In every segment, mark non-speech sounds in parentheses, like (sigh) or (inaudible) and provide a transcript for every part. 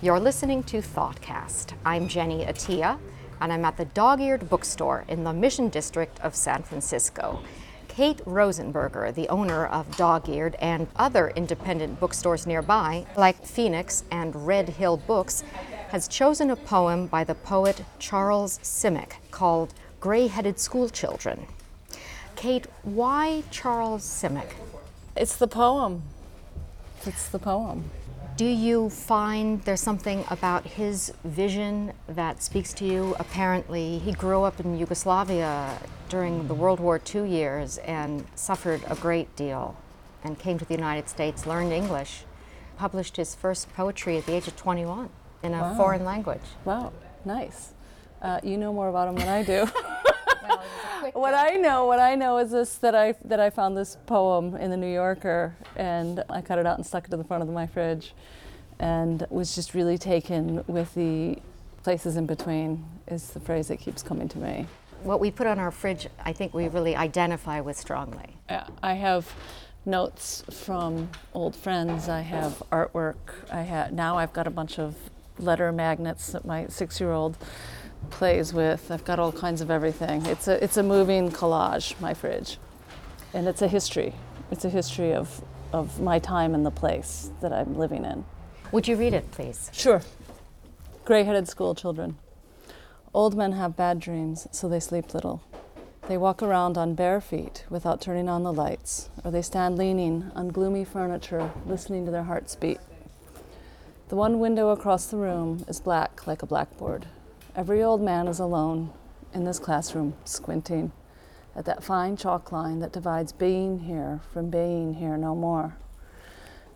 You're listening to Thoughtcast. I'm Jenny Attiyeh, and I'm at the Dog Eared Bookstore in the Mission District of San Francisco. Kate Rosenberger, the owner of Dog Eared and other independent bookstores nearby, like Phoenix and Red Hill Books, has chosen a poem by the poet Charles Simic called Gray Headed Schoolchildren. Kate, why Charles Simic? It's the poem. It's the poem. Do you find there's something about his vision that speaks to you? Apparently, he grew up in Yugoslavia during the World War II years and suffered a great deal and came to the United States, learned English, published his first poetry at the age of 21 in a Wow. foreign language. Wow, nice. Uh, you know more about him than I do. (laughs) What I know, what I know is this: that I that I found this poem in the New Yorker, and I cut it out and stuck it to the front of my fridge, and was just really taken with the places in between. Is the phrase that keeps coming to me. what we put on our fridge, I think we really identify with strongly. Yeah, I have notes from old friends. I have artwork. I have now I've got a bunch of letter magnets that my six-year-old plays with. I've got all kinds of everything. It's a it's a moving collage. My fridge, and it's a history. It's a history of of my time and the place that I'm living in. Would you read it, please? Sure. Gray-headed school children. Old men have bad dreams, so they sleep little. They walk around on bare feet without turning on the lights, or they stand leaning on gloomy furniture, listening to their hearts beat. The one window across the room is black like a blackboard. Every old man is alone in this classroom, squinting at that fine chalk line that divides being here from being here no more.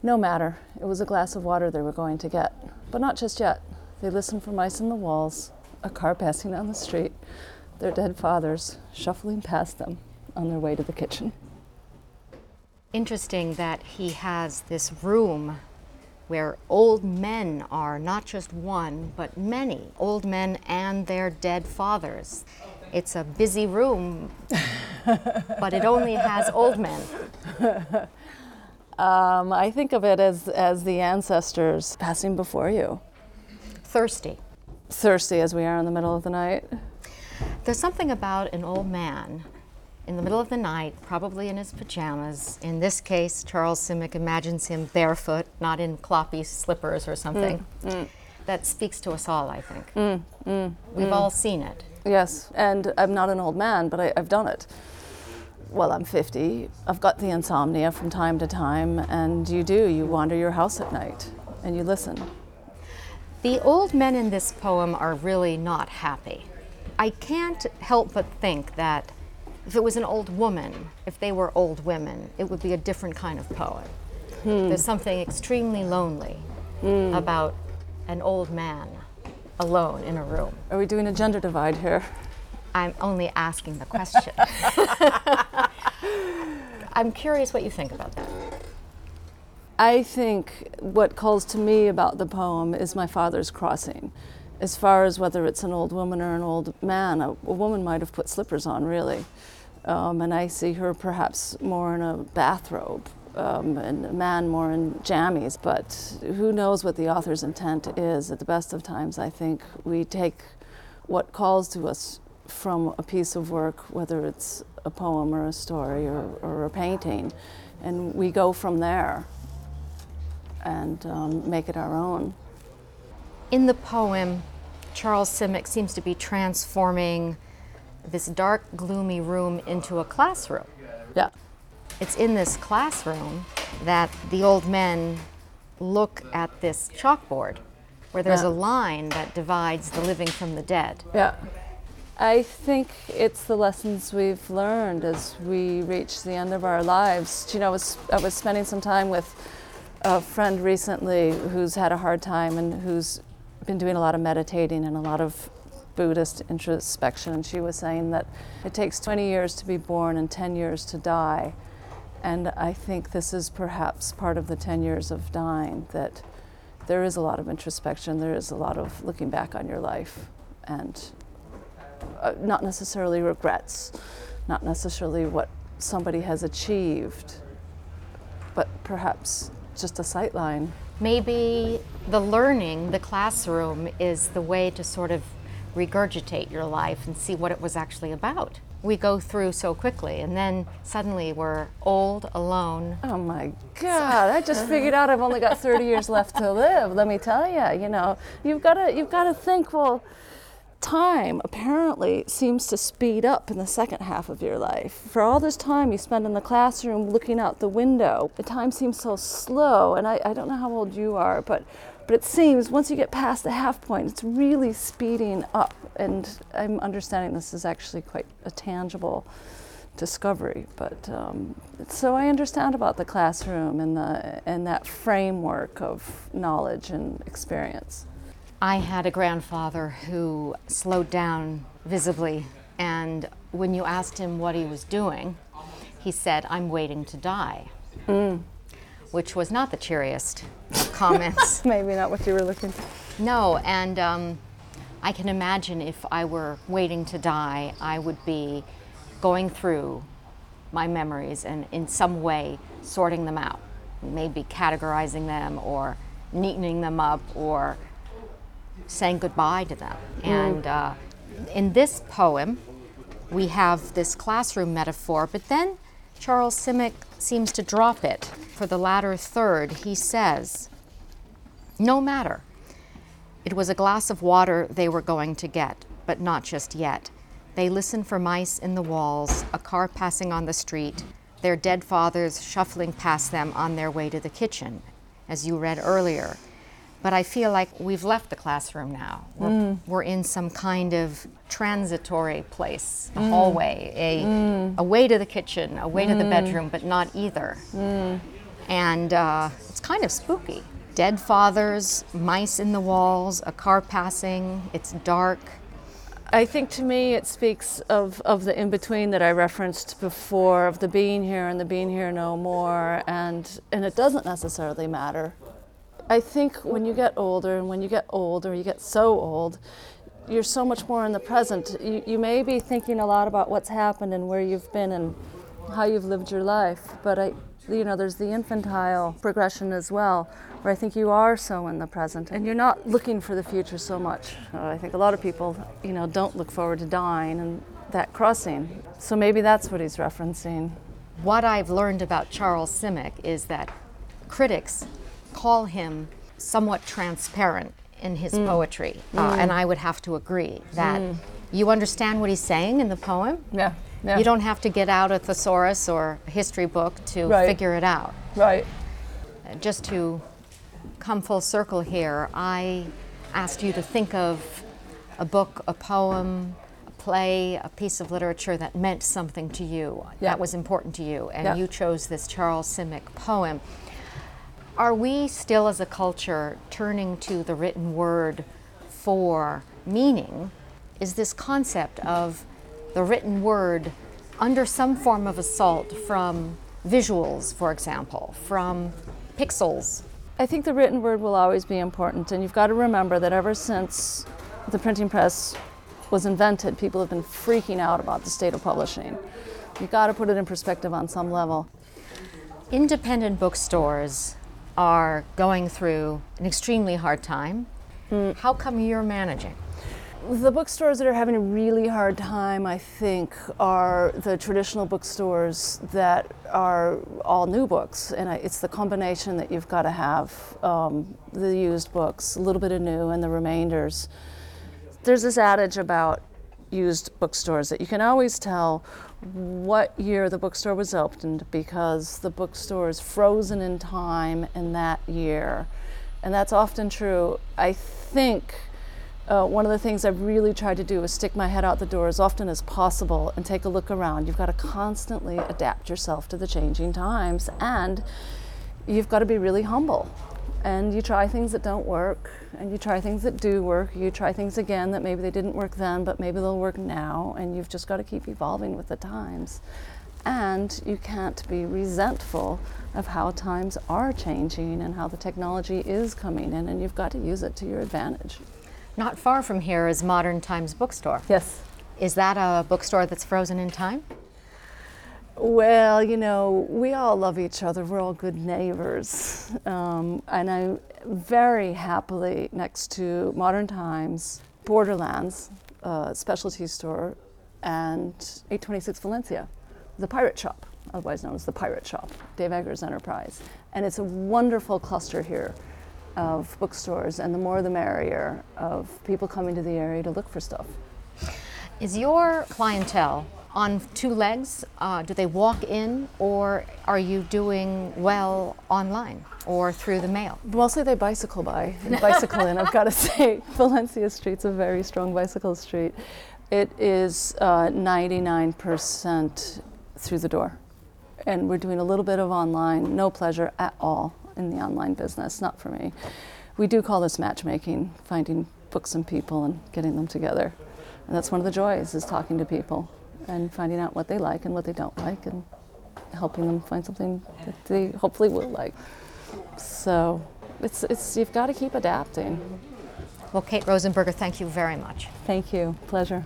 No matter, it was a glass of water they were going to get. But not just yet. They listened for mice in the walls, a car passing down the street, their dead fathers shuffling past them on their way to the kitchen. Interesting that he has this room where old men are, not just one, but many old men and their dead fathers. It's a busy room, (laughs) but it only has old men. Um, I think of it as, as the ancestors passing before you, Thirsty. thirsty as we are in the middle of the night. There's something about an old man in the middle of the night, probably in his pajamas. In this case, Charles Simic imagines him barefoot, not in cloppy slippers or something. Mm, mm. That speaks to us all, I think. Mm, We've all seen it. Yes, and I'm not an old man, but I, I've done it. Well, I'm 50. I've got the insomnia from time to time, and you do. You wander your house at night and you listen. The old men in this poem are really not happy. I can't help but think that if it was an old woman, if they were old women, it would be a different kind of poem. Hmm. There's something extremely lonely hmm. about an old man alone in a room. Are we doing a gender divide here? I'm only asking the question. (laughs) I'm curious what you think about that. I think what calls to me about the poem is my father's crossing. As far as whether it's an old woman or an old man, a, a woman might have put slippers on, really. Um, and I see her perhaps more in a bathrobe, um, and a man more in jammies. But who knows what the author's intent is? At the best of times, I think we take what calls to us from a piece of work, whether it's a poem or a story or, or a painting, and we go from there and um, make it our own. In the poem, Charles Simic seems to be transforming this dark, gloomy room into a classroom. Yeah. It's in this classroom that the old men look at this chalkboard where there's Yeah. a line that divides the living from the dead. Yeah. I think it's the lessons we've learned as we reach the end of our lives. You know, I was, I was spending some time with a friend recently who's had a hard time and who's been doing a lot of meditating and a lot of Buddhist introspection. And she was saying that it takes 20 years to be born and 10 years to die. And I think this is perhaps part of the 10 years of dying that there is a lot of introspection, there is a lot of looking back on your life and uh, not necessarily regrets, not necessarily what somebody has achieved, but perhaps just a sight line, maybe the learning, the classroom, is the way to sort of regurgitate your life and see what it was actually about. We go through so quickly, and then suddenly we're old, alone. Oh my God! I just figured out I've only got 30 years left to live. Let me tell you, you know, you've got to you've got to think. Well, time apparently seems to speed up in the second half of your life. For all this time you spend in the classroom looking out the window, the time seems so slow. And I, I don't know how old you are, but but it seems once you get past the half point, it's really speeding up. And I'm understanding this is actually quite a tangible discovery. But um, so I understand about the classroom and the and that framework of knowledge and experience. I had a grandfather who slowed down visibly, and when you asked him what he was doing, he said, I'm waiting to die. Which was not the cheeriest of (laughs) comments. (laughs) Maybe not what you were looking for. no, and um, I can imagine if I were waiting to die, I would be going through my memories and in some way sorting them out, maybe categorizing them or neatening them up or saying goodbye to them. And uh, in this poem, we have this classroom metaphor, but then Charles Simic seems to drop it. For the latter third, he says, No matter. It was a glass of water they were going to get, but not just yet. They listened for mice in the walls, a car passing on the street, their dead fathers shuffling past them on their way to the kitchen, as you read earlier. But I feel like we've left the classroom now. We're, mm. we're in some kind of transitory place, a mm. hallway, a, mm. a way to the kitchen, a way to the bedroom, but not either. And uh, it's kind of spooky. Dead fathers, mice in the walls, a car passing, it's dark. I think to me it speaks of, of the in between that I referenced before, of the being here and the being here no more, and, and it doesn't necessarily matter. I think when you get older, and when you get old, or you get so old, you're so much more in the present. You, you may be thinking a lot about what's happened and where you've been and how you've lived your life, but I, you know, there's the infantile progression as well, where I think you are so in the present and you're not looking for the future so much. Uh, I think a lot of people, you know, don't look forward to dying and that crossing. So maybe that's what he's referencing. What I've learned about Charles Simic is that critics call him somewhat transparent in his poetry, uh, and I would have to agree that you understand what he's saying in the poem. Yeah. Yeah. You don't have to get out a thesaurus or a history book to Right. figure it out. right. Uh, Just to come full circle here, I asked you to think of a book, a poem, a play, a piece of literature that meant something to you, Yeah. that was important to you, and Yeah. you chose this Charles Simic poem. Are we still, as a culture, turning to the written word for meaning? Is this concept of the written word under some form of assault from visuals, for example, from pixels? I think the written word will always be important, and you've got to remember that ever since the printing press was invented, people have been freaking out about the state of publishing. You've got to put it in perspective on some level. Independent bookstores are going through an extremely hard time. How come you're managing? The bookstores that are having a really hard time, I think, are the traditional bookstores that are all new books. And it's the combination that you've got to have um, the used books, a little bit of new, and the remainders. There's this adage about used bookstores that you can always tell what year the bookstore was opened because the bookstore is frozen in time in that year. And that's often true. I think uh, one of the things I've really tried to do is stick my head out the door as often as possible and take a look around. You've got to constantly adapt yourself to the changing times and you've got to be really humble. And you try things that don't work, and you try things that do work. You try things again that maybe they didn't work then, but maybe they'll work now. And you've just got to keep evolving with the times. And you can't be resentful of how times are changing and how the technology is coming in, and you've got to use it to your advantage. Not far from here is Modern Times Bookstore. Yes. Is that a bookstore that's frozen in time? Well, you know, we all love each other. We're all good neighbors. Um, and I'm very happily next to Modern Times, Borderlands, uh, specialty store, and 826 Valencia, the pirate shop, otherwise known as the pirate shop, Dave Eggers Enterprise. And it's a wonderful cluster here of bookstores, and the more the merrier of people coming to the area to look for stuff. Is your clientele on two legs? Uh, do they walk in, or are you doing well online or through the mail? Mostly they bicycle by, (laughs) and bicycle in. I've got to (laughs) say, Valencia Street's a very strong bicycle street. It is uh, 99% through the door. And we're doing a little bit of online, no pleasure at all in the online business, not for me. We do call this matchmaking, finding books and people and getting them together. And that's one of the joys is talking to people and finding out what they like and what they don't like and helping them find something that they hopefully will like. So it's, it's you've got to keep adapting. Well, Kate Rosenberger, thank you very much. Thank you. Pleasure.